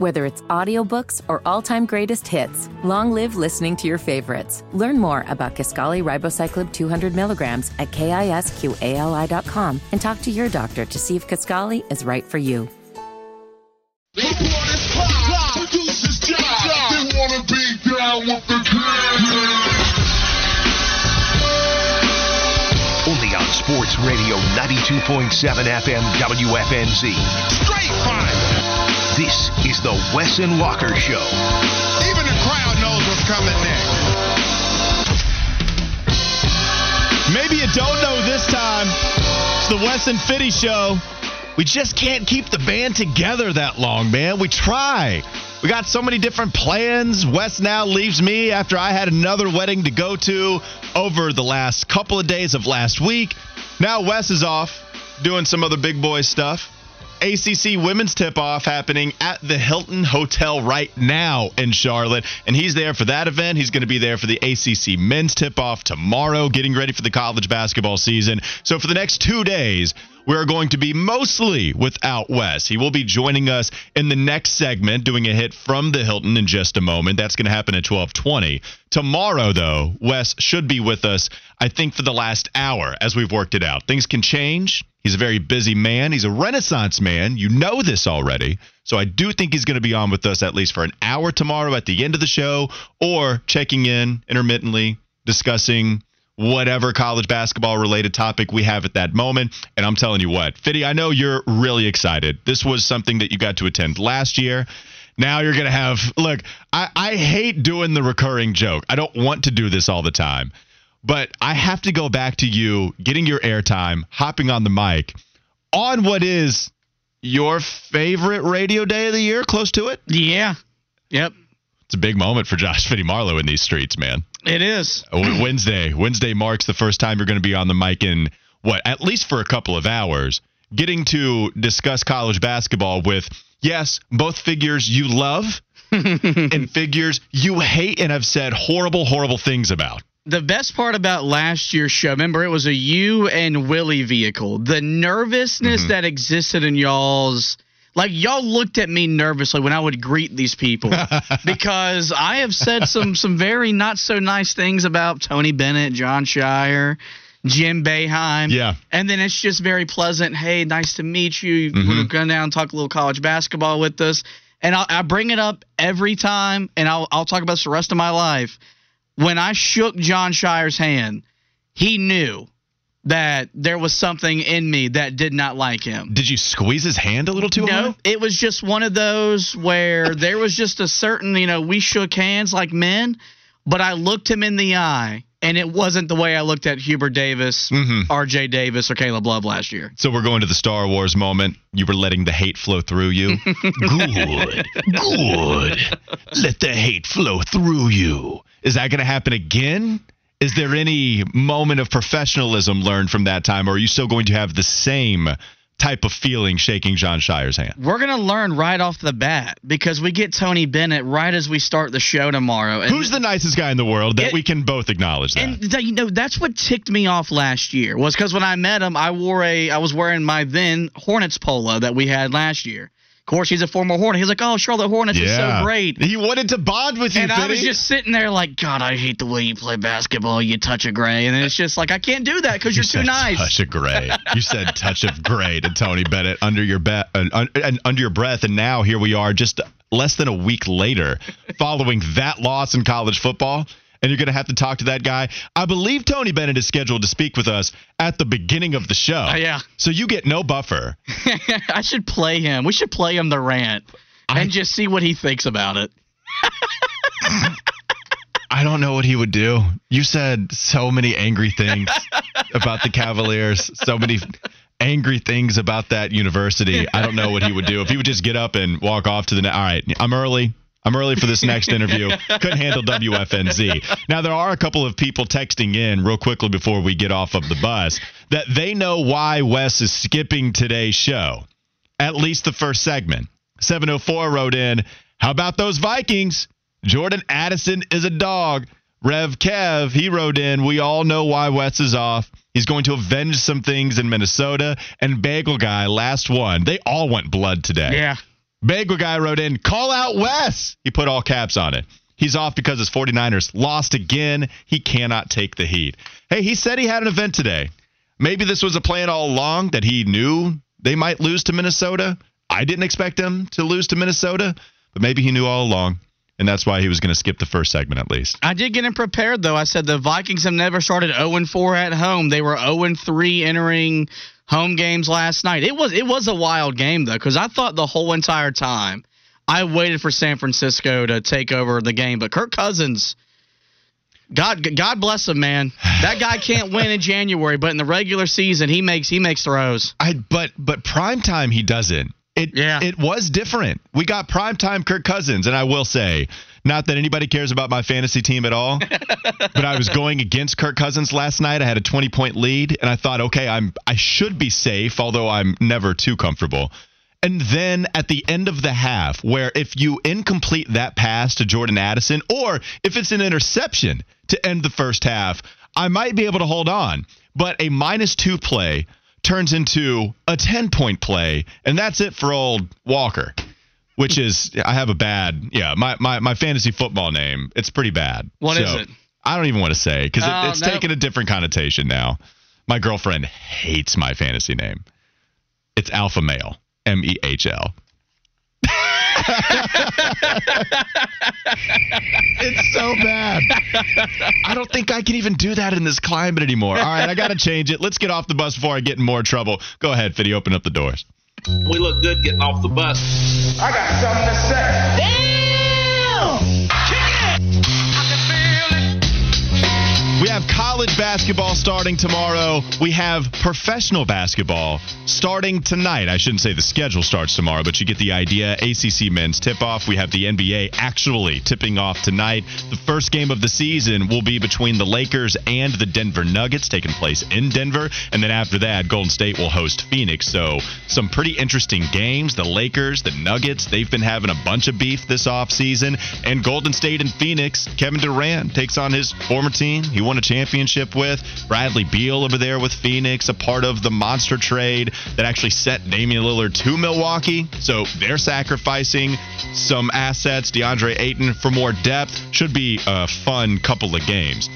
Whether it's audiobooks or all-time greatest hits, long live listening to your favorites. Learn more about Kisqali Ribociclib 200 milligrams at kisqali.com and talk to your doctor to see if Kisqali is right for you. They want his pride, produce his job. They wanna be down with the king. Only on Sports Radio 92.7 FM WFNZ. Straight fire. This is the Wes and Walker Show. Even the crowd knows what's coming next. Maybe you don't know this time. It's the Wes and Fitty show. We just can't keep the band together that long, man. We try. We got so many different plans. Wes now leaves me after I had another wedding to go to over the last couple of days of last week. Now Wes is off doing some other big boy stuff. ACC women's tip off happening at the Hilton Hotel right now in Charlotte. And he's there for that event. He's going to be there for the ACC men's tip off tomorrow, getting ready for the college basketball season. So for the next two days, we're going to be mostly without Wes. He will be joining us in the next segment, doing a hit from the Hilton in just a moment. That's going to happen at 1220. Tomorrow, though, Wes should be with us, I think, for the last hour as we've worked it out. Things can change. He's a very busy man. He's a renaissance man. You know this already. So I do think he's going to be on with us at least for an hour tomorrow at the end of the show or checking in intermittently, discussing whatever college basketball related topic we have at that moment. And I'm telling you what, Fitty, I know you're really excited. This was something that you got to attend last year. Now you're going to have, look, I, I hate doing the recurring joke. I don't want to do this all the time. But I have to go back to you getting your airtime, hopping on the mic on what is your favorite radio day of the year, close to it. Yeah. Yep. It's a big moment for Josh Fitty Marlowe in these streets, man. It is. Uh, Wednesday. Wednesday marks the first time you're going to be on the mic in what, at least for a couple of hours, getting to discuss college basketball with, yes, both figures you love and figures you hate and have said horrible, horrible things about. The best part about last year's show, remember, it was a you and Willie vehicle. The nervousness that existed in y'all's. Like y'all looked at me nervously when I would greet these people because I have said some some very not so nice things about Tony Bennett, Jon Scheyer, Jim Boeheim. Yeah. And then it's just very pleasant. Hey, nice to meet you. Mhm. want to come down and talk a little college basketball with us. And I'll, I bring it up every time, and I'll, I'll talk about this the rest of my life. When I shook Jon Scheyer's hand, he knew that there was something in me that did not like him. Did you squeeze his hand a little too No, hard? it was just one of those where there was just a certain, you know, we shook hands like men, but I looked him in the eye, and it wasn't the way I looked at Hubert Davis, Mhm. R.J. Davis, or Caleb Love last year. So we're going to the Star Wars moment. You were letting the hate flow through you. good, good. Let the hate flow through you. Is that going to happen again? Is there any moment of professionalism learned from that time, or are you still going to have the same type of feeling shaking Jon Scheyer's hand? We're gonna learn right off the bat because we get Tony Bennett right as we start the show tomorrow. And, Who's the nicest guy in the world that It- we can both acknowledge that? and th- you know that's what ticked me off last year was because when I met him, I wore a I was wearing my then Hornets polo that we had last year. Of course, he's a former Hornet. He's like, "Oh, Charlotte Hornets is so great." He wanted to bond with you, And I was just sitting there like, God, I hate the way you play basketball. You touch a gray, and it's just like I can't do that because You you're too said nice. Touch a gray. You said touch of gray to Tony Bennett under your be- uh, under your breath, and now here we are, just less than a week later, following that loss in college football. And you're going to have to talk to that guy. I believe Tony Bennett is scheduled to speak with us at the beginning of the show. Uh, yeah. So you get no buffer. I should play him. We should play him the rant I- and just see what he thinks about it. I don't know what he would do. You said so many angry things about the Cavaliers, so many angry things about that university. I don't know what he would do if he would just get up and walk off to the. All right, I'm early. I'm early for this next interview. Couldn't handle WFNZ. Now there are a couple of people texting in real quickly before we get off of the bus that they know why Wes is skipping today's show. At least the first segment. 704 wrote in, How about those Vikings? Jordan Addison is a dog. Rev Kev, he wrote in, We all know why Wes is off. He's going to avenge some things in Minnesota. And Bagel Guy, last one. They all went blood today. Yeah. Bagel guy wrote in, call out Wes. He put all caps on it. He's off because his 49ers lost again. He cannot take the heat. Hey, he said he had an event today. Maybe this was a plan all along that he knew they might lose to Minnesota. I didn't expect him to lose to Minnesota, but maybe he knew all along. And that's why he was going to skip the first segment at least. I did get him prepared though. I said the Vikings have never started 0 4 at home. They were 0 3 entering home games last night. It was it was a wild game though because I thought the whole entire time I waited for San Francisco to take over the game, but Kirk Cousins. God, God bless him, man. That guy can't win in January, but in the regular season, he makes he makes throws. I but but prime time he doesn't. It Yeah. it was different. We got primetime Kirk Cousins, and I will say, not that anybody cares about my fantasy team at all, but I was going against Kirk Cousins last night. I had a 20 point lead, and I thought, okay, I'm I should be safe, although I'm never too comfortable. And then at the end of the half, where if you incomplete that pass to Jordan Addison, or if it's an interception to end the first half, I might be able to hold on. But a minus two play turns into a 10 point play, and that's it for old Walker, which is, I have a bad, yeah, my, my, my fantasy football name. It's pretty bad. What What is it? I don't even want to say because Oh, it, it's no. taken a different connotation now. My girlfriend hates my fantasy name. It's Alpha Male, M E H L. it's so bad. I don't think I can even do that in this climate anymore. All right, I got to change it. Let's get off the bus before I get in more trouble. Go ahead, Fitty, open up the doors. We look good getting off the bus. I got something to say. We have college basketball starting tomorrow. We have professional basketball starting tonight. I shouldn't say the schedule starts tomorrow, but you get the idea. ACC men's tip off. We have the NBA actually tipping off tonight. The first game of the season will be between the Lakers and the Denver Nuggets, taking place in Denver. And then after that, Golden State will host Phoenix. So, some pretty interesting games. The Lakers, the Nuggets, they've been having a bunch of beef this offseason. And Golden State and Phoenix, Kevin Durant takes on his former team. He won a championship with Bradley Beal over there with Phoenix, a part of the monster trade that actually sent Damian Lillard to Milwaukee. So they're sacrificing some assets. DeAndre Ayton for more depth. Should be a fun couple of games.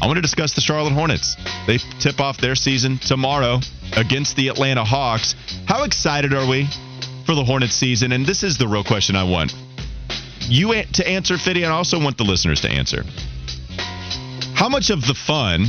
I want to discuss the Charlotte Hornets. They tip off their season tomorrow against the Atlanta Hawks. How excited are we for the Hornets season? And this is the real question I want you to answer, Fitty, and I also want the listeners to answer. How much of the fun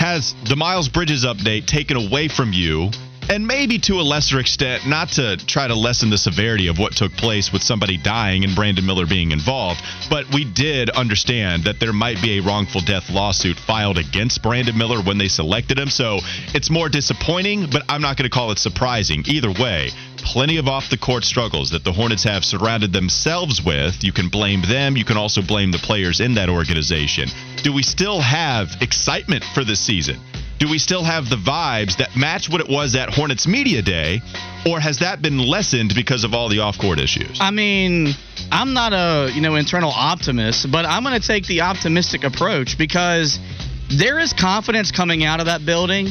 has the Miles Bridges update taken away from you? And maybe to a lesser extent, not to try to lessen the severity of what took place with somebody dying and Brandon Miller being involved, but we did understand that there might be a wrongful death lawsuit filed against Brandon Miller when they selected him. So it's more disappointing, but I'm not going to call it surprising. Either way, plenty of off the court struggles that the Hornets have surrounded themselves with. You can blame them. You can also blame the players in that organization. Do we still have excitement for this season? Do we still have the vibes that match what it was at Hornets Media Day? Or has that been lessened because of all the off court issues? I mean, I'm not a you know internal optimist, but I'm going to take the optimistic approach because there is confidence coming out of that building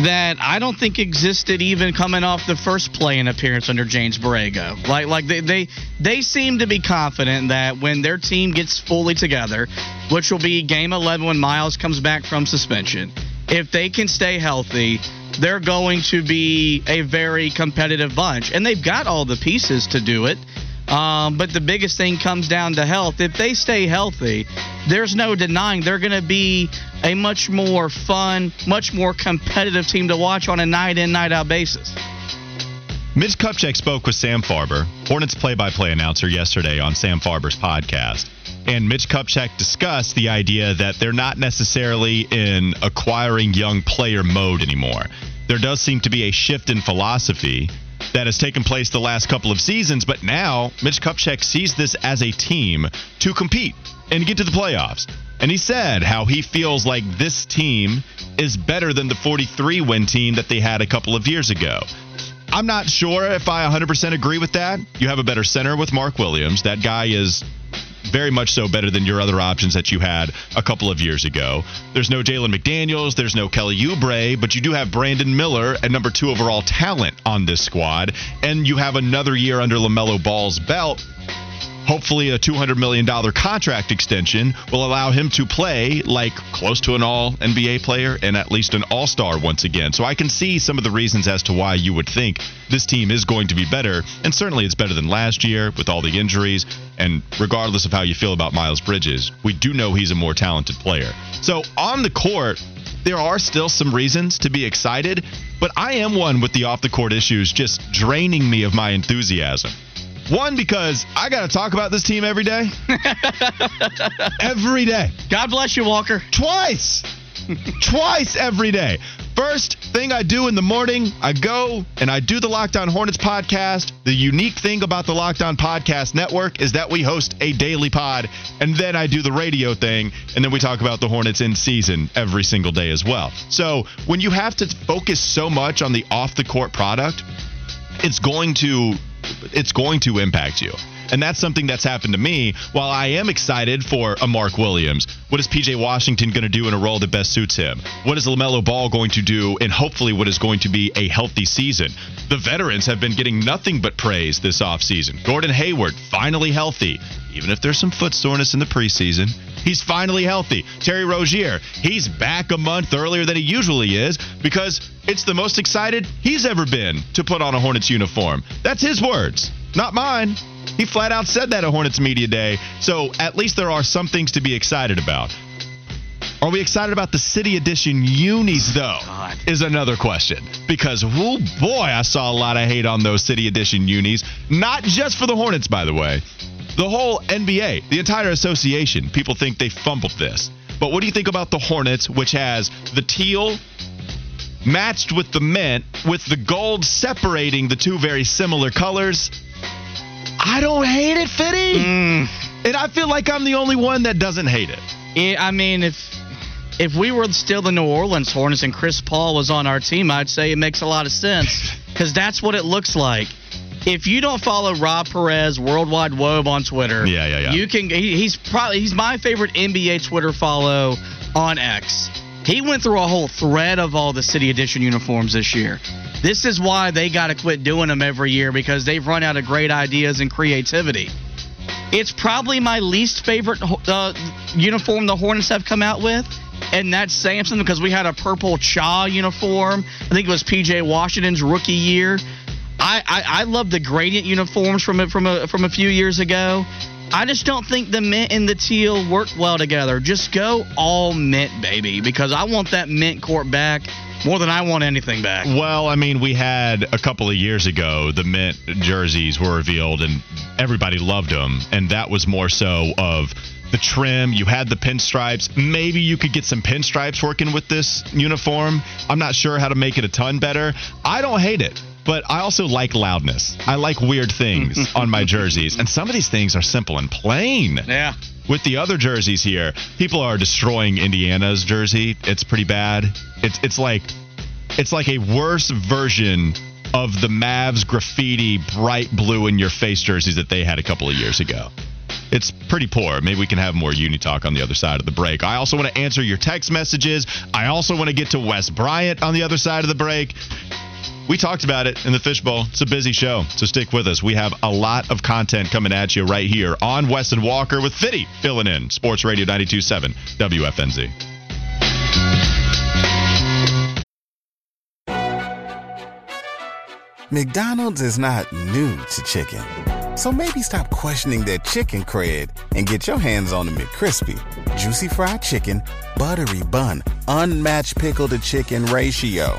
that I don't think existed even coming off the first playing appearance under James Borrego. Like like they they they seem to be confident that when their team gets fully together, which will be game 11 when Miles comes back from suspension, if they can stay healthy, they're going to be a very competitive bunch, and they've got all the pieces to do it. Um, but the biggest thing comes down to health. If they stay healthy, there's no denying they're going to be a much more fun, much more competitive team to watch on a night in, night out basis. Mitch Kupchak spoke with Sam Farber, Hornets play by play announcer, yesterday on Sam Farber's podcast. And Mitch Kupchak discussed the idea that they're not necessarily in acquiring young player mode anymore. There does seem to be a shift in philosophy that has taken place the last couple of seasons, but now Mitch Kupchak sees this as a team to compete and get to the playoffs. And he said how he feels like this team is better than the 43 win team that they had a couple of years ago. I'm not sure if I 100% agree with that. You have a better center with Mark Williams. That guy is very much so better than your other options that you had a couple of years ago. There's no Jalen McDaniels, there's no Kelly Oubre, but you do have Brandon Miller at number two overall talent on this squad, and you have another year under LaMelo Ball's belt hopefully a $200 million contract extension will allow him to play like close to an all NBA player and at least an all star once again. So I can see some of the reasons as to why you would think this team is going to be better. And certainly it's better than last year with all the injuries. And regardless of how you feel about Miles Bridges, we do know he's a more talented player. So on the court, there are still some reasons to be excited, but I am one with the off the court issues just draining me of my enthusiasm. One, because I got to talk about this team every day. every day. God bless you, Walker. Twice. Twice every day. First thing I do in the morning, I go and I do the Lockdown Hornets podcast. The unique thing about the Lockdown Podcast Network is that we host a daily pod, and then I do the radio thing, and then we talk about the Hornets in season every single day as well. So when you have to focus so much on the off the court product, it's going to it's going to impact you. And that's something that's happened to me. While I am excited for a Mark Williams, what is PJ Washington going to do in a role that best suits him? What is LaMelo Ball going to do in hopefully what is going to be a healthy season? The veterans have been getting nothing but praise this offseason. Gordon Hayward, finally healthy, even if there's some foot soreness in the preseason. He's finally healthy. Terry Rozier, he's back a month earlier than he usually is because it's the most excited he's ever been to put on a Hornets uniform. That's his words, not mine. He flat out said that at Hornets Media Day. So at least there are some things to be excited about. Are we excited about the City Edition unis, though? God. Is another question. Because, oh boy, I saw a lot of hate on those City Edition unis. Not just for the Hornets, by the way. The whole NBA, the entire association, people think they fumbled this. But what do you think about the Hornets, which has the teal matched with the mint, with the gold separating the two very similar colors? I don't hate it, Fitty. Mm. And I feel like I'm the only one that doesn't hate it. Yeah, I mean, if if we were still the New Orleans Hornets and Chris Paul was on our team, I'd say it makes a lot of sense because that's what it looks like. If you don't follow Rob Perez World Wide Wob on Twitter, Yeah, yeah, yeah. you can. He, he's probably he's my favorite NBA Twitter follow on X. He went through a whole thread of all the City Edition uniforms this year. This is why they got to quit doing them every year because they've run out of great ideas and creativity. It's probably my least favorite uh, uniform the Hornets have come out with, and that's Samson because we had a purple Cha uniform. I think it was PJ Washington's rookie year. I, I, I love the gradient uniforms from from a, from a few years ago. I just don't think the mint and the teal work well together. Just go all mint, baby, because I want that mint court back more than I want anything back. Well, I mean, we had a couple of years ago the mint jerseys were revealed, and everybody loved them, and that was more so of the trim. You had the pinstripes. Maybe you could get some pinstripes working with this uniform. I'm not sure how to make it a ton better. I don't hate it. But I also like loudness. I like weird things on my jerseys. And some of these things are simple and plain. Yeah. With the other jerseys here, people are destroying Indiana's jersey. It's pretty bad. It's it's like it's like a worse version of the Mavs graffiti bright blue in your face jerseys that they had a couple of years ago. It's pretty poor. Maybe we can have more uni talk on the other side of the break. I also want to answer your text messages. I also want to get to Wes Bryant on the other side of the break. We talked about it in the fishbowl. It's a busy show, so stick with us. We have a lot of content coming at you right here on Wes and Walker with Fitty filling in. Sports Radio 92.7 WFNZ. McDonald's is not new to chicken. So maybe stop questioning their chicken cred and get your hands on the McCrispy. Juicy fried chicken, buttery bun, unmatched pickle to chicken ratio.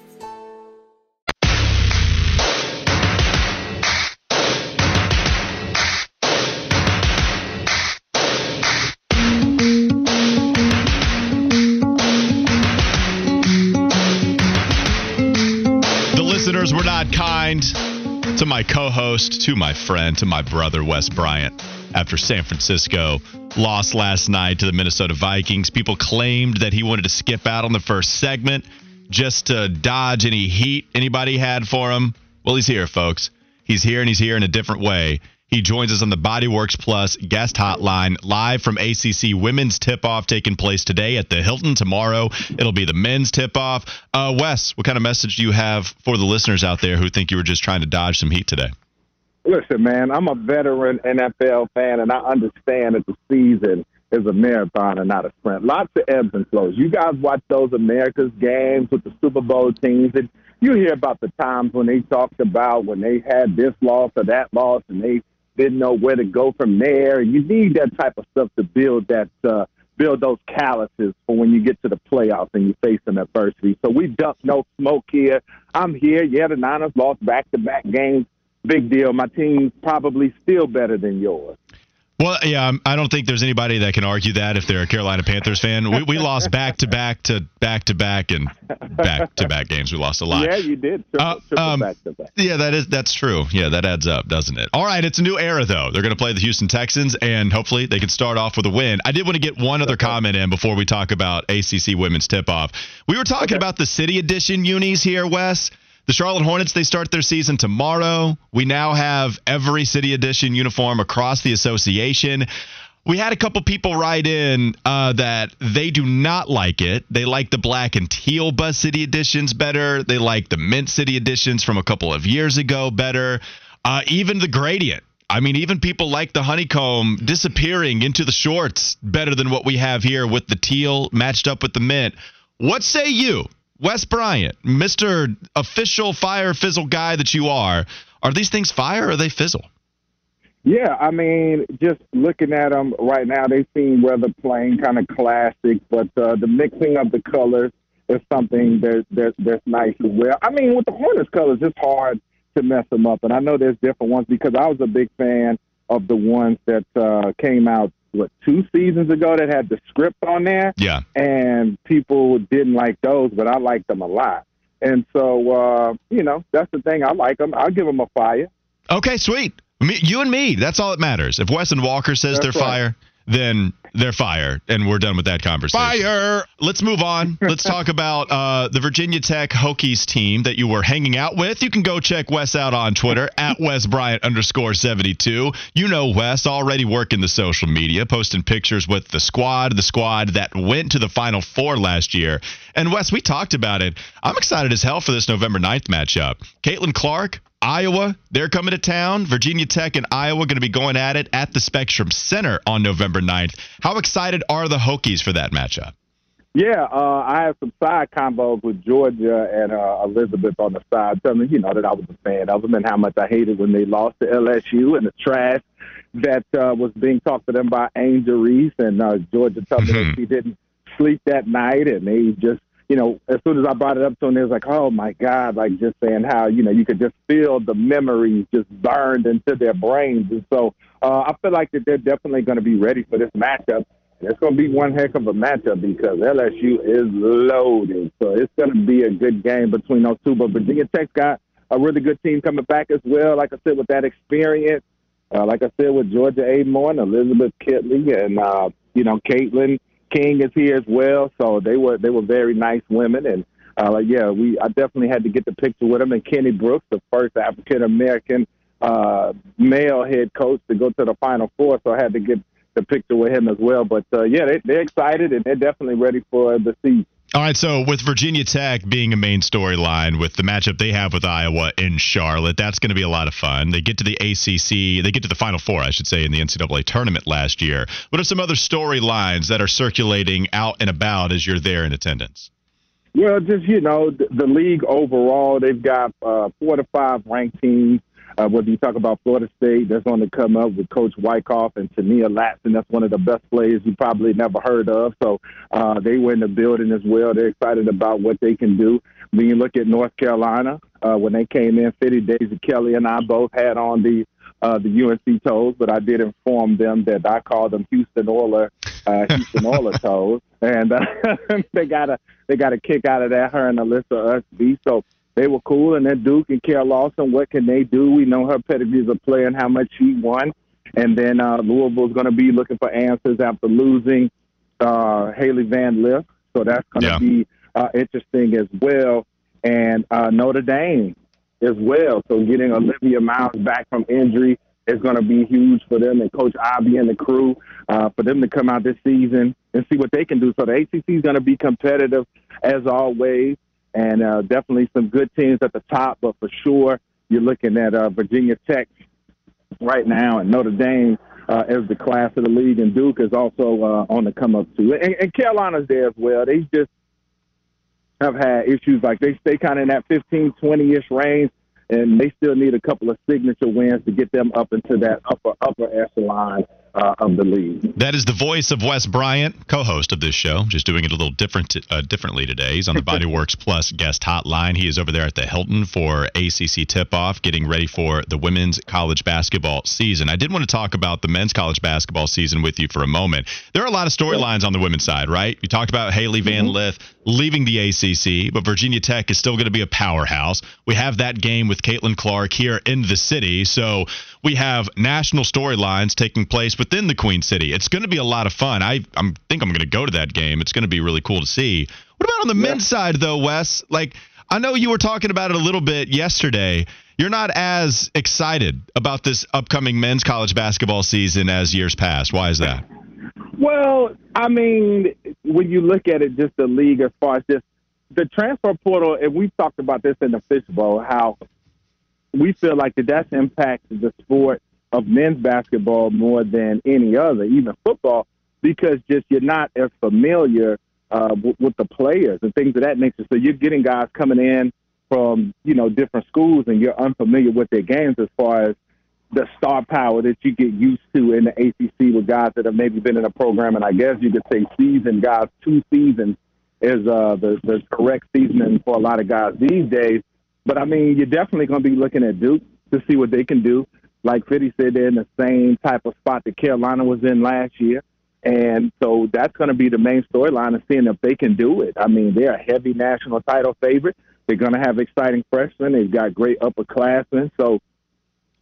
Listeners were not kind to my co-host, to my friend, to my brother Wes Bryant after San Francisco lost last night to the Minnesota Vikings. People claimed that he wanted to skip out on the first segment just to dodge any heat anybody had for him. Well, he's here, folks. He's here and he's here in a different way. He joins us on the Bodyworks Plus guest hotline live from ACC women's tip off taking place today at the Hilton. Tomorrow it'll be the men's tip off. Uh, Wes, what kind of message do you have for the listeners out there who think you were just trying to dodge some heat today? Listen, man, I'm a veteran NFL fan, and I understand that the season is a marathon and not a sprint. Lots of ebbs and flows. You guys watch those America's games with the Super Bowl teams, and you hear about the times when they talked about when they had this loss or that loss, and they didn't know where to go from there. And you need that type of stuff to build that uh, build those calluses for when you get to the playoffs and you face some adversity. So we duck no smoke here. I'm here. Yeah, the Niners lost back to back games. Big deal. My team's probably still better than yours. Well, yeah, I don't think there's anybody that can argue that if they're a Carolina Panthers fan. We, we lost back to back to back to back and back to back games. We lost a lot. Yeah, you did. Triple, Uh, triple um, back back. Yeah, that is that's true. Yeah, that adds up, doesn't it? All right, it's a new era though. They're going to play the Houston Texans, and hopefully they can start off with a win. I did want to get one other comment in before we talk about ACC women's tip off. We were talking about the City Edition unis here, Wes. The Charlotte Hornets they start their season tomorrow. We now have every City Edition uniform across the association. We had a couple people write in uh, that they do not like it. They like the black and teal Bus City editions better. They like the mint City editions from a couple of years ago better. Uh, even the gradient. I mean, even people like the honeycomb disappearing into the shorts better than what we have here with the teal matched up with the mint. What say you, Wes Bryant, Mr. Official Fire Fizzle guy that you are? Are these things fire or are they fizzle? Yeah, I mean, just looking at them right now, they seem rather plain, kind of classic, but uh, the mixing of the colors is something that, that that's nice as well. I mean, with the Hornets colors, it's hard to mess them up, and I know there's different ones because I was a big fan of the ones that uh, came out what two seasons ago that had the script on there, Yeah. and people didn't like those, but I liked them a lot. And so, uh, you know, that's the thing. I like them. I'll give them a fire. Okay, sweet. Me, you and me. That's all that matters. If Wes and Walker says That's they're right. fire, then they're fired, and we're done with that conversation. Fire! Let's move on. Let's talk about uh, the Virginia Tech Hokies team that you were hanging out with. You can go check Wes out on Twitter at Wes Bryant underscore 72. You know Wes already working the social media, posting pictures with the squad, the squad that went to the Final Four last year. And Wes, we talked about it. I'm excited as hell for this November 9th matchup. Caitlin Clark, Iowa, they're coming to town. Virginia Tech and Iowa going to be going at it at the Spectrum Center on November 9th. How excited are the Hokies for that matchup? Yeah, uh, I have some side combos with Georgia and uh, Elizabeth on the side, telling me, you know, that I was a fan of them and how much I hated when they lost to LSU and the trash that uh, was being talked to them by Angel Reese. And uh, Georgia told me that she didn't sleep that night, and they just, you know, as soon as I brought it up to them, they was like, oh my God, like just saying how, you know, you could just feel the memories just burned into their brains. And so uh, I feel like that they're definitely going to be ready for this matchup. It's going to be one heck of a matchup because LSU is loaded. So it's going to be a good game between those two. But Virginia Tech's got a really good team coming back as well. Like I said, with that experience, uh, like I said, with Georgia Amoore and Elizabeth Kitley and, uh, you know, Cayla King is here as well. So they were they were very nice women. And, uh, yeah, we I definitely had to get the picture with them. And Kenny Brooks, the first African American uh, male head coach to go to the Final Four. So I had to get the picture with him as well. But uh, yeah, they, they're excited and they're definitely ready for the season. All right, so with Virginia Tech being a main storyline with the matchup they have with Iowa in Charlotte, that's going to be a lot of fun. They get to the ACC, they get to the Final Four, I should say, in the NCAA tournament last year. What are some other storylines that are circulating out and about as you're there in attendance? Well, just you know, the, league overall, they've got uh, four to five ranked teams. Uh, whether you talk about Florida State, that's going to come up with Coach Wyckoff and Ta'Niya Latson. That's one of the best players you probably never heard of. So uh, they were in the building as well. They're excited about what they can do. When you look at North Carolina, uh, when they came in, Fitty Deja Kelly and I both had on the uh, the UNC toes, but I did inform them that I called them Houston Oiler, uh, Houston Oiler toes, and uh, they got a they got a kick out of that. Her and Alyssa Ustby. So they were cool. And then Duke and Kara Lawson, what can they do? We know her pedigree as a player and how much she won. And then uh, Louisville's going to be looking for answers after losing uh, Hailey Van Lith. So that's going to Yeah. be uh, interesting as well. And uh, Notre Dame as well. So getting Olivia Miles back from injury is going to be huge for them and Coach Ivey and the crew uh, for them to come out this season and see what they can do. So the ACC is going to be competitive as always, and uh, definitely some good teams at the top. But for sure, you're looking at uh, Virginia Tech right now and Notre Dame uh, as the class of the league, and Duke is also uh, on the come up too. And, and Carolina's there as well. They just have had issues like they stay kind of in that 15, 20 ish range, and they still need a couple of signature wins to get them up into that upper upper echelon uh, of the league. That is the voice of Wes Bryant, co-host of this show. Just doing it a little different, uh, differently today. He's on the Bodyworks Plus guest hotline. He is over there at the Hilton for ACC tip-off, getting ready for the women's college basketball season. I did want to talk about the men's college basketball season with you for a moment. There are a lot of storylines on the women's side, right? You talked about Hailey Van Lith leaving the ACC, but Virginia Tech is still going to be a powerhouse. We have that game with Caitlin Clark here in the city, so we have national storylines taking place within the Queen City. It's going to be a lot of fun. I I'm, think I'm going to go to that game. It's going to be really cool to see. What about on the men's side, though, Wes? Like, I know you were talking about it a little bit yesterday. You're not as excited about this upcoming men's college basketball season as years past. Why is that? Well, I mean, when you look at it, just the league as far as just the transfer portal, and we've talked about this in the fishbowl, how we feel like that that's impacted the sport of men's basketball more than any other, even football, because just you're not as familiar uh, w- with the players and things of that nature. So you're getting guys coming in from you know different schools, and you're unfamiliar with their games as far as the star power that you get used to in the ACC with guys that have maybe been in a program, and I guess you could say seasoned guys, two seasons is uh, the the correct seasoning for a lot of guys these days. But I mean, you're definitely going to be looking at Duke to see what they can do. Like Fitty said, they're in the same type of spot that Carolina was in last year. And so that's going to be the main storyline of seeing if they can do it. I mean, they're a heavy national title favorite. They're going to have exciting freshmen. They've got great upperclassmen. So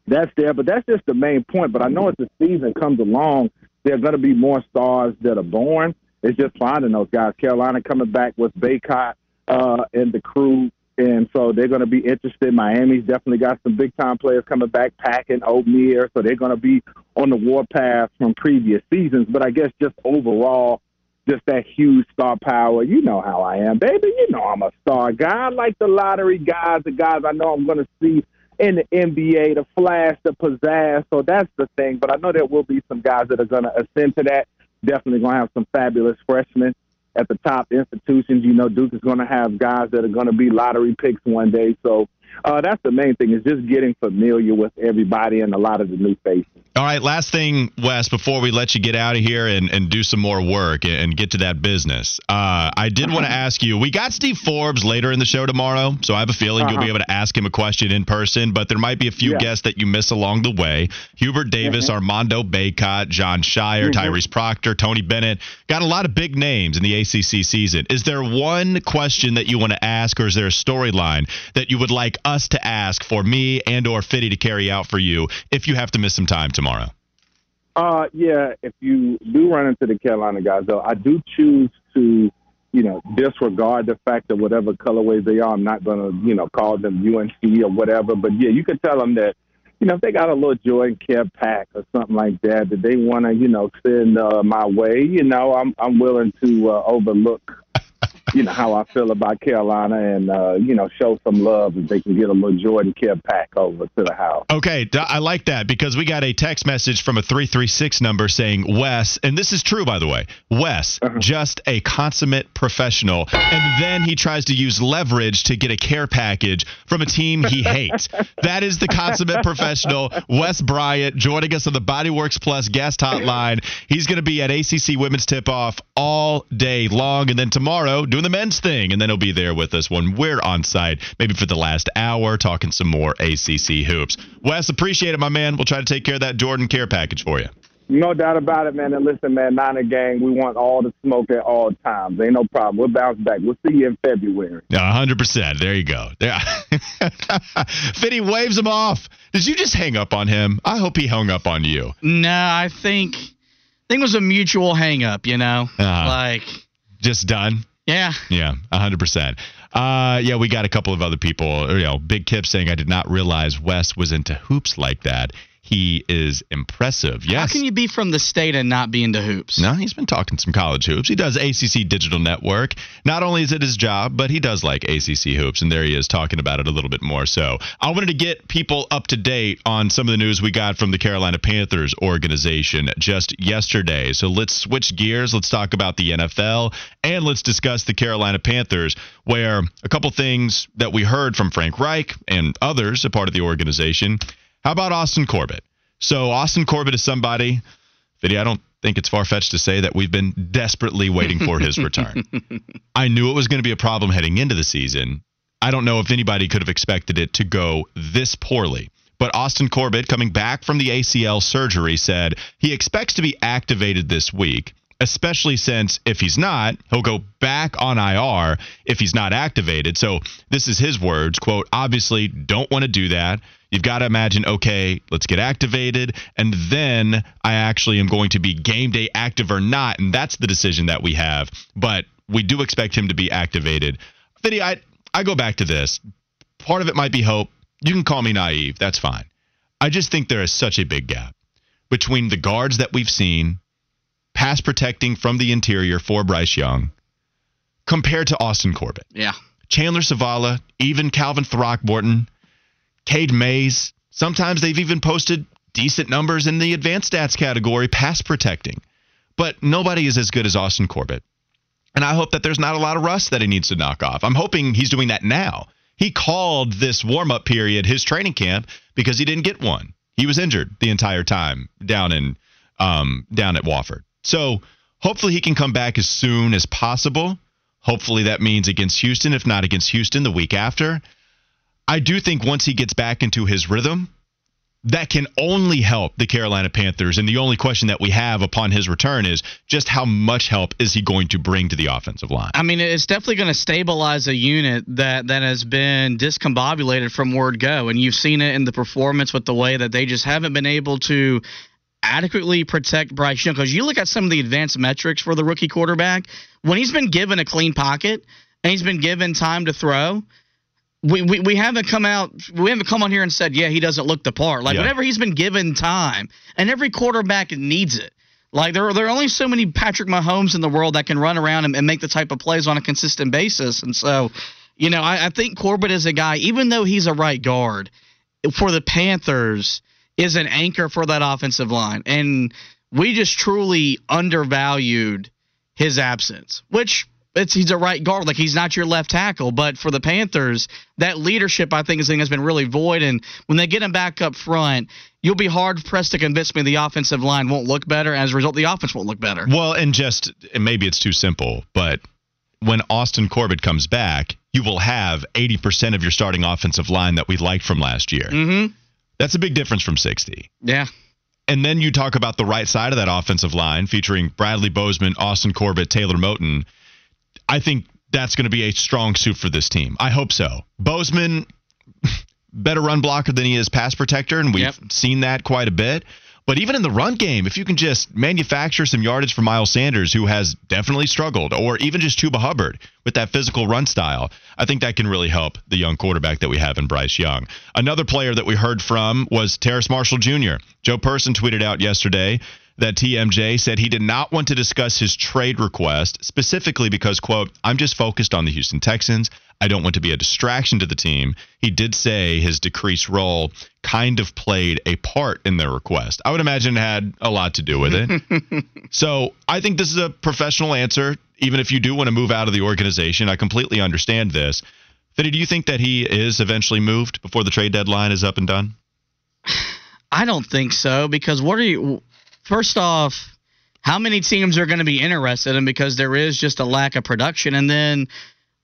that's there. But that's just the main point. But I know as the season comes along, there are going to be more stars that are born. It's just finding those guys. Carolina coming back with Bacot uh, and the crew. And so they're going to be interested. Miami's definitely got some big time players coming back, packing Oatmeal. So they're going to be on the warpath from previous seasons. But I guess just overall, just that huge star power. You know how I am, baby. You know I'm a star guy. I like the lottery guys, the guys I know I'm going to see in the NBA, the flash, the pizzazz. So that's the thing. But I know there will be some guys that are going to ascend to that. Definitely going to have some fabulous freshmen at the top institutions. You know, Duke is going to have guys that are going to be lottery picks one day. So uh, that's the main thing is just getting familiar with everybody and a lot of the new faces. All right, last thing, Wes, before we let you get out of here and, and do some more work and, get to that business, uh, I did want to ask you. We got Steve Forbes later in the show tomorrow, so I have a feeling you'll be able to ask him a question in person, but there might be a few Yeah. guests that you miss along the way. Hubert Davis, Armando Bacot, Jon Scheyer, Tyrese Proctor, Tony Bennett. Got a lot of big names in the ACC season. Is there one question that you want to ask, or is there a storyline that you would like us to ask for me and or Fitty to carry out for you if you have to miss some time tomorrow? Uh, yeah, if you do run into the Carolina guys, though, I do choose to, you know, disregard the fact that whatever colorways they are, I'm not going to, you know, call them UNC or whatever. But yeah, you can tell them that, you know, if they got a little Jordan Care pack or something like that, that they want to, you know, send uh, my way, you know, I'm I'm willing to uh, overlook. You know how I feel about Carolina, and uh, you know show some love if they can get a little Jordan Care pack over to the house. Okay, I like that because we got a text message from a 336 number saying Wes, and this is true by the way. Wes, just a consummate professional. And then he tries to use leverage to get a care package from a team he hates. that is the consummate professional, Wes Bryant, joining us on the Bodyworks Plus guest hotline. He's going to be at ACC Women's Tip Off all day long, and then tomorrow doing the men's thing, and then he'll be there with us when we're on site, maybe for the last hour, talking some more ACC hoops. Wes, appreciate it, my man. We'll try to take care of that Jordan care package for you. No doubt about it, man. And listen, man, Niner gang, we want all the smoke at all times. Ain't no problem. We'll bounce back. We'll see you in February. Yeah, hundred percent. There you go. There. Fitty waves him off. Did you just hang up on him? I hope he hung up on you. No, I think I think it was a mutual hang up, you know? Uh-huh. Like, Just done. Yeah. Yeah, hundred percent. Uh, yeah, we got a couple of other people. You know, Big Kip saying I did not realize Wes was into hoops like that. He is impressive. Yes. How can you be from the state and not be into hoops? No, he's been talking some college hoops. He does ACC Digital Network. Not only is it his job, but he does like ACC hoops, and there he is talking about it a little bit more. So I wanted to get people up to date on some of the news we got from the Carolina Panthers organization just yesterday. So let's switch gears. Let's talk about the NFL, and let's discuss the Carolina Panthers, where a couple things that we heard from Frank Reich and others, a part of the organization. How about Austin Corbett? So Austin Corbett is somebody Fitty, I don't think it's far fetched to say that we've been desperately waiting for his return. I knew it was going to be a problem heading into the season. I don't know if anybody could have expected it to go this poorly. But Austin Corbett, coming back from the ACL surgery, said he expects to be activated this week, especially since if he's not, he'll go back on IR if he's not activated. So this is his words, quote, obviously don't want to do that. You've got to imagine, okay, let's get activated, and then I actually am going to be game day active or not, and that's the decision that we have. But we do expect him to be activated. Fitty, I I go back to this. Part of it might be hope. You can call me naive. That's fine. I just think there is such a big gap between the guards that we've seen, pass protecting from the interior for Bryce Young, compared to Austin Corbett. Yeah. Chandler Zavala, even Calvin Throckmorton, Cade Mays. Sometimes they've even posted decent numbers in the advanced stats category, pass protecting. But nobody is as good as Austin Corbett. And I hope that there's not a lot of rust that he needs to knock off. I'm hoping he's doing that now. He called this warm up period his training camp because he didn't get one. He was injured the entire time down in um, down at Wofford. So hopefully he can come back as soon as possible. Hopefully that means against Houston, if not against Houston the week after. I do think once he gets back into his rhythm, that can only help the Carolina Panthers. And the only question that we have upon his return is just how much help is he going to bring to the offensive line? I mean, it's definitely going to stabilize a unit that that has been discombobulated from word go, and you've seen it in the performance with the way that they just haven't been able to adequately protect Bryce Young. Because you look at some of the advanced metrics for the rookie quarterback, when he's been given a clean pocket and he's been given time to throw. We, we, we haven't come out we haven't come on here and said yeah he doesn't look the part like Yeah. whenever he's been given time and every quarterback needs it like there are, there are only so many Patrick Mahomes in the world that can run around and, and make the type of plays on a consistent basis. And so, you know, I, I think Corbett is a guy, even though he's a right guard for the Panthers, is an anchor for that offensive line. And we just truly undervalued his absence, which it's he's a right guard, like he's not your left tackle. But for the Panthers, that leadership I think is thing has been really void. And when they get him back up front, you'll be hard pressed to convince me the offensive line won't look better. As a result, the offense won't look better. Well, and just and maybe it's too simple, but when Austin Corbett comes back, you will have 80% of your starting offensive line that we liked from last year. Mm-hmm. That's a big difference from 60. Yeah. And then you talk about the right side of that offensive line featuring Bradley Bozeman, Austin Corbett, Taylor Moton. I think that's going to be a strong suit for this team. I hope so. Bozeman, better run blocker than he is pass protector, and we've Yep. seen that quite a bit. But even in the run game, if you can just manufacture some yardage for Miles Sanders, who has definitely struggled, or even just Chuba Hubbard with that physical run style, I think that can really help the young quarterback that we have in Bryce Young. Another player that we heard from was Terrace Marshall Jr. Joe Person tweeted out yesterday that TMJ said he did not want to discuss his trade request specifically because, quote, I'm just focused on the Houston Texans. I don't want to be a distraction to the team. He did say his decreased role kind of played a part in their request. I would imagine it had a lot to do with it. so I think this is a professional answer, even if you do want to move out of the organization. I completely understand this. Fitty, do you think that he is eventually moved before the trade deadline is up and done? I don't think so because what are you? First off, how many teams are going to be interested in because there is just a lack of production, and then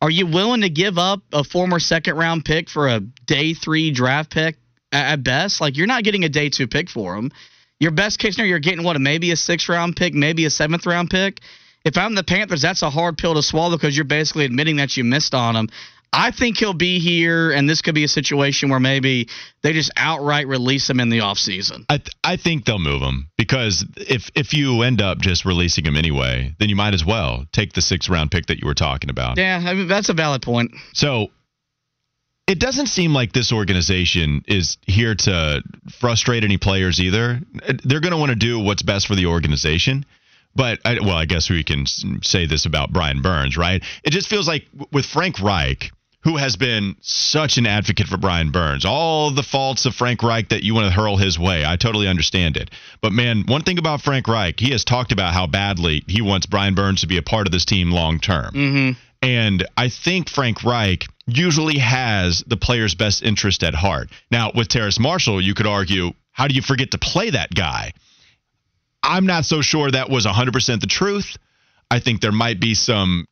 are you willing to give up a former second round pick for a day three draft pick at best? Like you're not getting a day two pick for him. Your best case scenario, you're getting what, maybe a sixth round pick, maybe a seventh round pick. If I'm the Panthers, that's a hard pill to swallow because you're basically admitting that you missed on him. I think he'll be here, and this could be a situation where maybe they just outright release him in the offseason. I th- I think they'll move him because if if you end up just releasing him anyway, then you might as well take the sixth round pick that you were talking about. Yeah, I mean, that's a valid point. So it doesn't seem like this organization is here to frustrate any players either. They're going to want to do what's best for the organization. But I, well, I guess we can say this about Brian Burns, right? It just feels like with Frank Reich, who has been such an advocate for Brian Burns, all the faults of Frank Reich that you want to hurl his way, I totally understand it. But man, one thing about Frank Reich, he has talked about how badly he wants Brian Burns to be a part of this team long term. Mm-hmm. And I think Frank Reich usually has the player's best interest at heart. Now, with Terrace Marshall, you could argue, how do you forget to play that guy? I'm not so sure that was 100% the truth. I think there might be some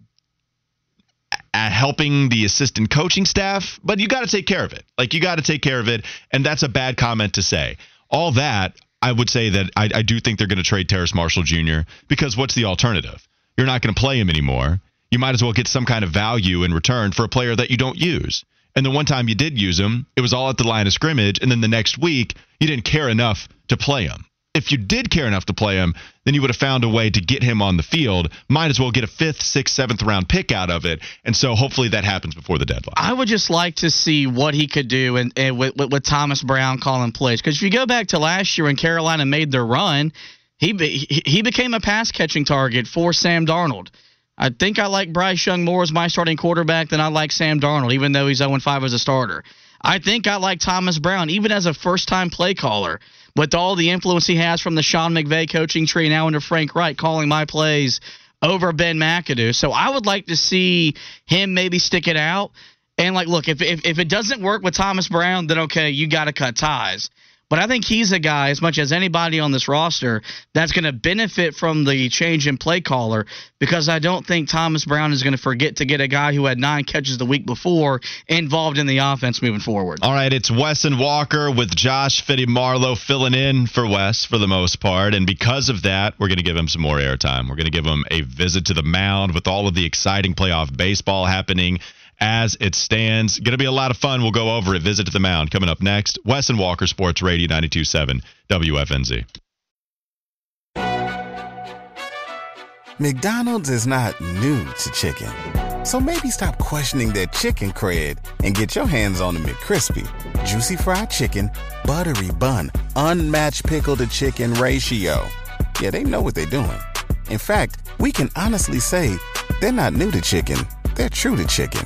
at helping the assistant coaching staff, but you got to take care of it. Like you got to take care of it, and that's a bad comment to say. All that, I would say that I, I do think they're going to trade Terrace Marshall Jr. because what's the alternative? You're not going to play him anymore. You might as well get some kind of value in return for a player that you don't use. And the one time you did use him, it was all at the line of scrimmage, and then the next week you didn't care enough to play him if you did care enough to play him, then you would have found a way to get him on the field. Might as well get a fifth, sixth, seventh round pick out of it. And so hopefully that happens before the deadline. I would just like to see what he could do and, and with, with, with, Thomas Brown calling plays. Because if you go back to last year when Carolina made their run, he be, he became a pass catching target for Sam Darnold. I think I like Bryce Young more as my starting quarterback than I like Sam Darnold, even though he's 0 5 as a starter. I think I like Thomas Brown, even as a first time play caller with all the influence he has from the Sean McVay coaching tree now under Frank Reich calling my plays over Ben McAdoo. So I would like to see him maybe stick it out. And like, look, if if, if it doesn't work with Thomas Brown, then okay, you got to cut ties. But I think he's a guy, as much as anybody on this roster, that's going to benefit from the change in play caller because I don't think Thomas Brown is going to forget to get a guy who had nine catches the week before involved in the offense moving forward. All right, it's Wes and Walker with Josh Fitty Marlowe filling in for Wes for the most part. And because of that, we're going to give him some more airtime. We're going to give him a visit to the mound with all of the exciting playoff baseball happening as it stands. Going to be a lot of fun. We'll go over it. Visit to the mound coming up next. Wes and Walker Sports Radio 927 WFNZ. McDonald's is not new to chicken. So maybe stop questioning their chicken cred and get your hands on the McCrispy. Juicy fried chicken, buttery bun, unmatched pickle to chicken ratio. Yeah, they know what they're doing. In fact, we can honestly say they're not new to chicken, they're true to chicken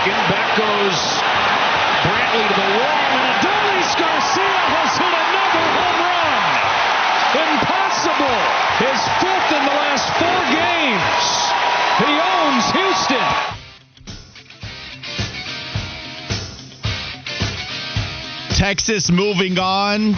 Back goes Brantley to the wall, and Adolis Garcia has hit another home run. Impossible. His fifth in the last four games. He owns Houston. Texas moving on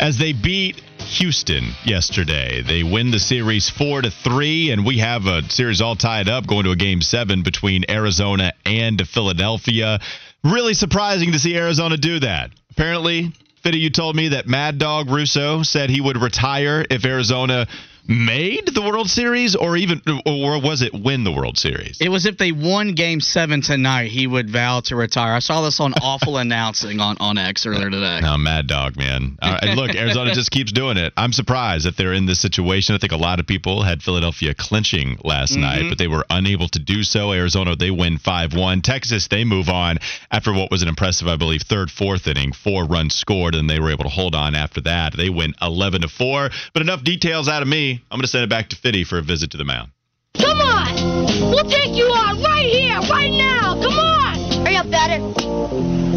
as they beat Houston yesterday. They win the series four to three, and we have a series all tied up going to a game seven between Arizona and Philadelphia. Really surprising to see Arizona do that. Apparently, Fitty, you told me that Mad Dog Russo said he would retire if Arizona made the World Series, or even, or was it win the World Series? It was if they won Game Seven tonight, he would vow to retire. I saw this on awful announcing on on X earlier today. No, Mad Dog, man. look, Arizona just keeps doing it. I'm surprised that they're in this situation. I think a lot of people had Philadelphia clinching last mm-hmm. night, but they were unable to do so. Arizona, they win five one. Texas, they move on after what was an impressive, I believe, third, fourth inning, four runs scored, and they were able to hold on after that. They win 11 to four. But enough details out of me. I'm going to send it back to Fitty for a visit to the mound. Come on! We'll take you on right here, right now! Come on, are y'all better.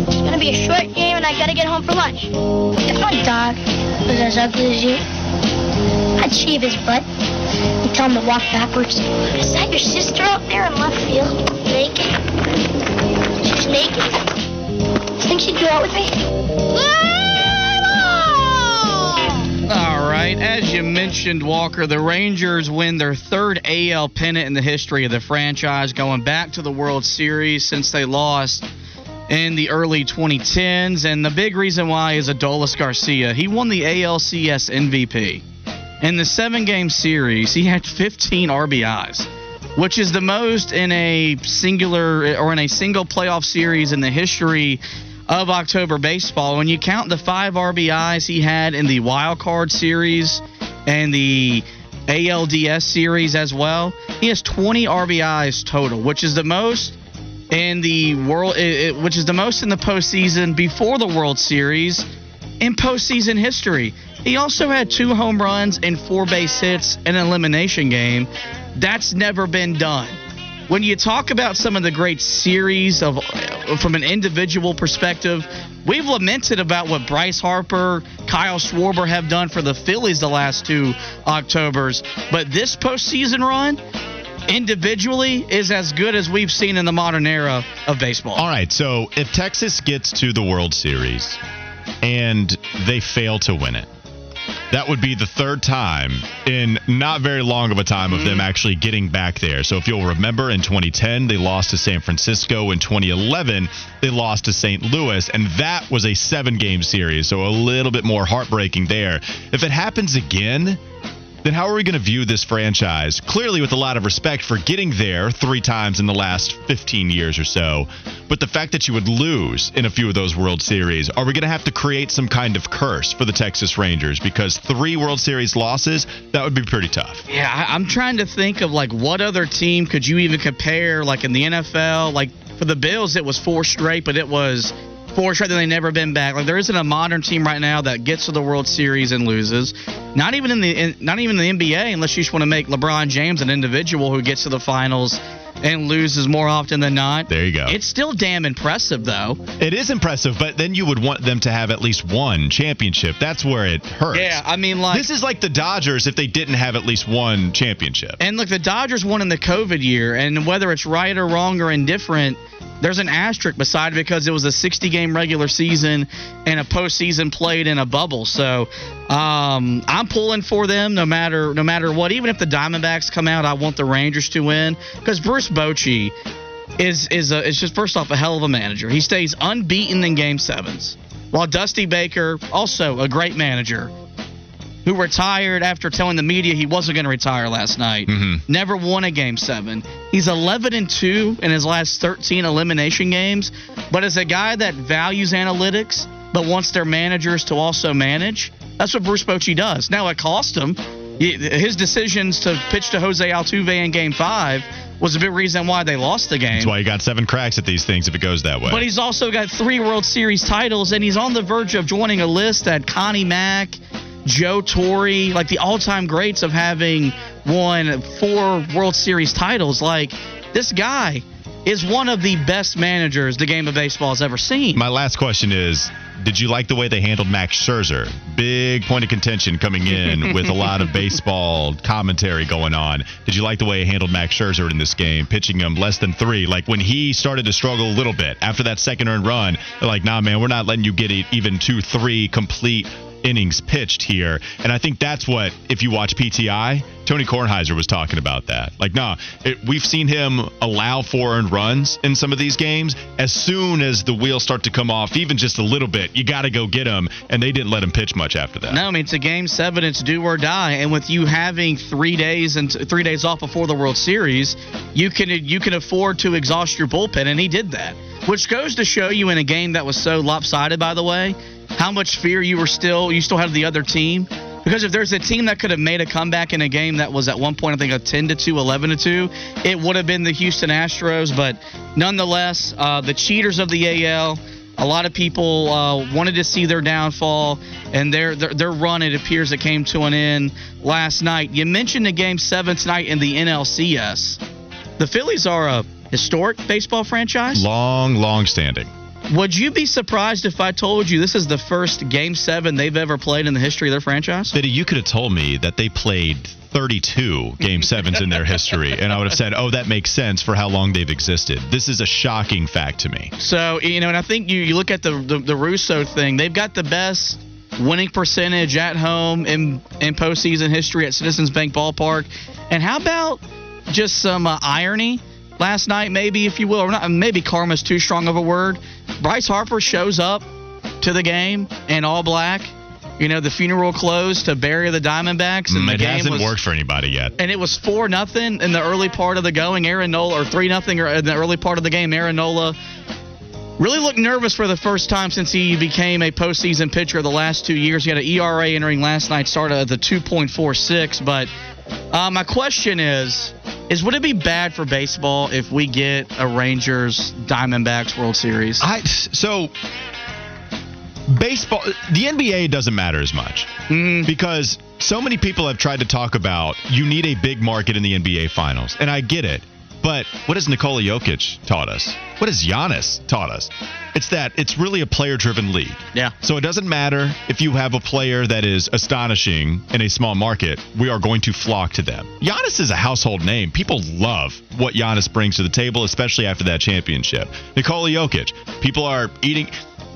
It's gonna be a short game and I gotta get home for lunch. If my dog was as ugly as you, I'd shave his butt and tell him to walk backwards. Is that your sister out there in left field? Naked? She's naked? Think she'd go out with me? Ah! All right. As you mentioned, Walker, the Rangers win their third AL pennant in the history of the franchise, going back to the World Series since they lost in the early 2010s. And the big reason why is Adolis Garcia. He won the ALCS MVP. In the seven game series, he had 15 RBIs, which is the most in a singular or in a single playoff series in the history of October baseball. When you count the five RBIs he had in the wild card series and the ALDS series as well, he has 20 RBIs total, which is the most in the world, it, which is the most in the postseason before the World Series in postseason history. He also had two home runs and four base hits in an elimination game. That's never been done when you talk about some of the great series of uh, from an individual perspective, we've lamented about what Bryce Harper, Kyle Schwarber have done for the Phillies the last two Octobers, but this postseason run individually is as good as we've seen in the modern era of baseball. All right, so if Texas gets to the World Series and they fail to win it, that would be the third time in not very long of a time of them mm-hmm. actually getting back there. So if you'll remember, in 2010 they lost to San Francisco. In 2011 they lost to St. Louis, and that was a seven-game series. So a little bit more heartbreaking there. If it happens again then how are we going to view this franchise? Clearly, with a lot of respect for getting there three times in the last 15 years or so. But the fact that you would lose in a few of those World Series, are we going to have to create some kind of curse for the Texas Rangers? Because three World Series losses, that would be pretty tough. Yeah, I'm trying to think of like what other team could you even compare, like in the NFL? Like for the Bills, it was four straight, but it was four straight they never been back. Like there isn't a modern team right now that gets to the World Series and loses. Not even in the in, not even in the NBA, unless you just want to make LeBron James an individual who gets to the finals and loses more often than not. There you go. It's still damn impressive though. It is impressive, but then you would want them to have at least one championship. That's where it hurts. Yeah, I mean like this is like the Dodgers if they didn't have at least one championship. And look, the Dodgers won in the COVID year, and whether it's right or wrong or indifferent, there's an asterisk beside it because it was a 60 game regular season and a postseason played in a bubble. So um, I'm pulling for them no matter no matter what. Even if the Diamondbacks come out, I want the Rangers to win because Bruce Bochy is is a, is just first off a hell of a manager. He stays unbeaten in Game Sevens, while Dusty Baker also a great manager who retired after telling the media he wasn't going to retire last night. Mm-hmm. Never won a game seven. He's 11 and two in his last 13 elimination games. But as a guy that values analytics but wants their managers to also manage, that's what Bruce Bochy does. Now it cost him. His decisions to pitch to Jose Altuve in Game Five was a big reason why they lost the game. That's why he got seven cracks at these things if it goes that way. But he's also got three World Series titles, and he's on the verge of joining a list that Connie Mack. Joe Torre, like the all-time greats of having won four World Series titles. Like this guy is one of the best managers the game of baseball has ever seen. My last question is did you like the way they handled Max Scherzer? Big point of contention coming in with a lot of baseball commentary going on. Did you like the way he handled Max Scherzer in this game, pitching him less than three? Like when he started to struggle a little bit after that second earned run, they're like, nah, man, we're not letting you get even two, three complete innings pitched here. And I think that's what, if you watch PTI, Tony Kornheiser was talking about that. Like, nah, it, we've seen him allow four earned runs in some of these games. As soon as the wheels start to come off, even just a little bit, you got to go get him. And they didn't let him pitch much after that. No, I mean it's a game seven. It's do or die. And with you having three days and three days off before the World Series, you can you can afford to exhaust your bullpen, and he did that. Which goes to show you in a game that was so lopsided, by the way, how much fear you were still you still had the other team. Because if there's a team that could have made a comeback in a game that was at one point, I think, a 10 to 2, 11 to 2, it would have been the Houston Astros. But nonetheless, uh, the cheaters of the AL, a lot of people uh, wanted to see their downfall, and their, their their run, it appears, it came to an end last night. You mentioned the game seven tonight in the NLCS. The Phillies are a historic baseball franchise. Long, long standing. Would you be surprised if I told you this is the first Game Seven they've ever played in the history of their franchise? Fitty, you could have told me that they played 32 game sevens in their history, and I would have said, "Oh, that makes sense for how long they've existed." This is a shocking fact to me. So you know, and I think you you look at the the, the Russo thing. They've got the best winning percentage at home in in postseason history at Citizens Bank Ballpark. And how about just some uh, irony? Last night, maybe if you will, or not, maybe karma's too strong of a word. Bryce Harper shows up to the game in all black. You know, the funeral clothes to bury the Diamondbacks, and Mm, the it game hasn't was, worked for anybody yet. and it was four nothing in the early part of the going. Aaron Nola or three nothing in the early part of the game. Aaron Nola really looked nervous for the first time since he became a postseason pitcher the last two years. He had an ERA entering last night, started at the 2.46. But uh, my question is, is would it be bad for baseball if we get a Rangers Diamondbacks World Series? I so baseball the NBA doesn't matter as much. Mm-hmm. Because so many people have tried to talk about you need a big market in the NBA finals and I get it but what has Nikola Jokic taught us? What has Giannis taught us? It's that it's really a player driven league. Yeah. So it doesn't matter if you have a player that is astonishing in a small market we are going to flock to them. Giannis is a household name. People love what Giannis brings to the table especially after that championship. Nikola Jokic people are eating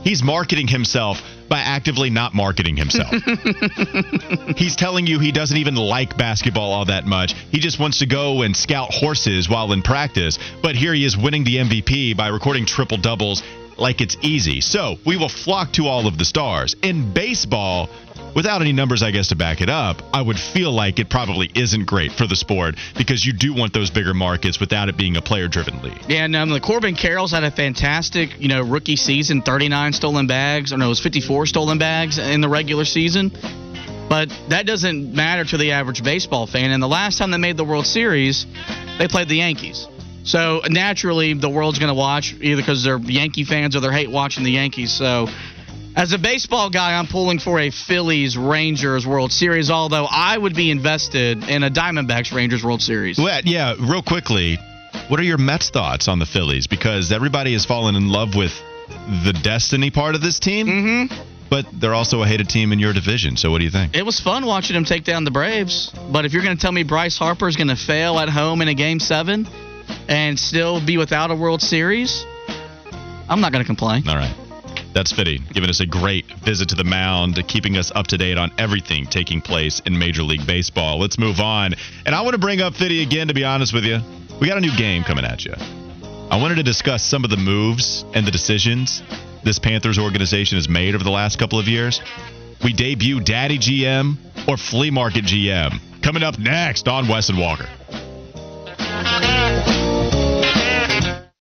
He's marketing himself by actively not marketing himself. He's telling you he doesn't even like basketball all that much. He just wants to go and scout horses while in practice. But here he is winning the MVP by recording triple doubles like it's easy. So we will flock to all of the stars. In baseball, without any numbers, I guess, to back it up, I would feel like it probably isn't great for the sport because you do want those bigger markets without it being a player driven league. Yeah, and um, the Corbin Carroll's had a fantastic, you know, rookie season. 39 stolen bags, or no, it was 54 stolen bags in the regular season. But that doesn't matter to the average baseball fan. And the last time they made the World Series, they played the Yankees. So naturally, the world's going to watch either because they're Yankee fans or they hate watching the Yankees. So, as a baseball guy, I'm pulling for a Phillies Rangers World Series. Although I would be invested in a Diamondbacks Rangers World Series. Well, yeah, real quickly, what are your Mets thoughts on the Phillies? Because everybody has fallen in love with the destiny part of this team, mm-hmm. but they're also a hated team in your division. So what do you think? It was fun watching them take down the Braves. But if you're going to tell me Bryce Harper is going to fail at home in a game seven and still be without a World Series, I'm not going to complain. All right. That's Fitty, giving us a great visit to the mound, keeping us up to date on everything taking place in Major League Baseball. Let's move on. And I want to bring up Fitty again, to be honest with you. We got a new game coming at you. I wanted to discuss some of the moves and the decisions this Panthers organization has made over the last couple of years. We debut Daddy GM or Flea Market GM coming up next on Wes and Walker.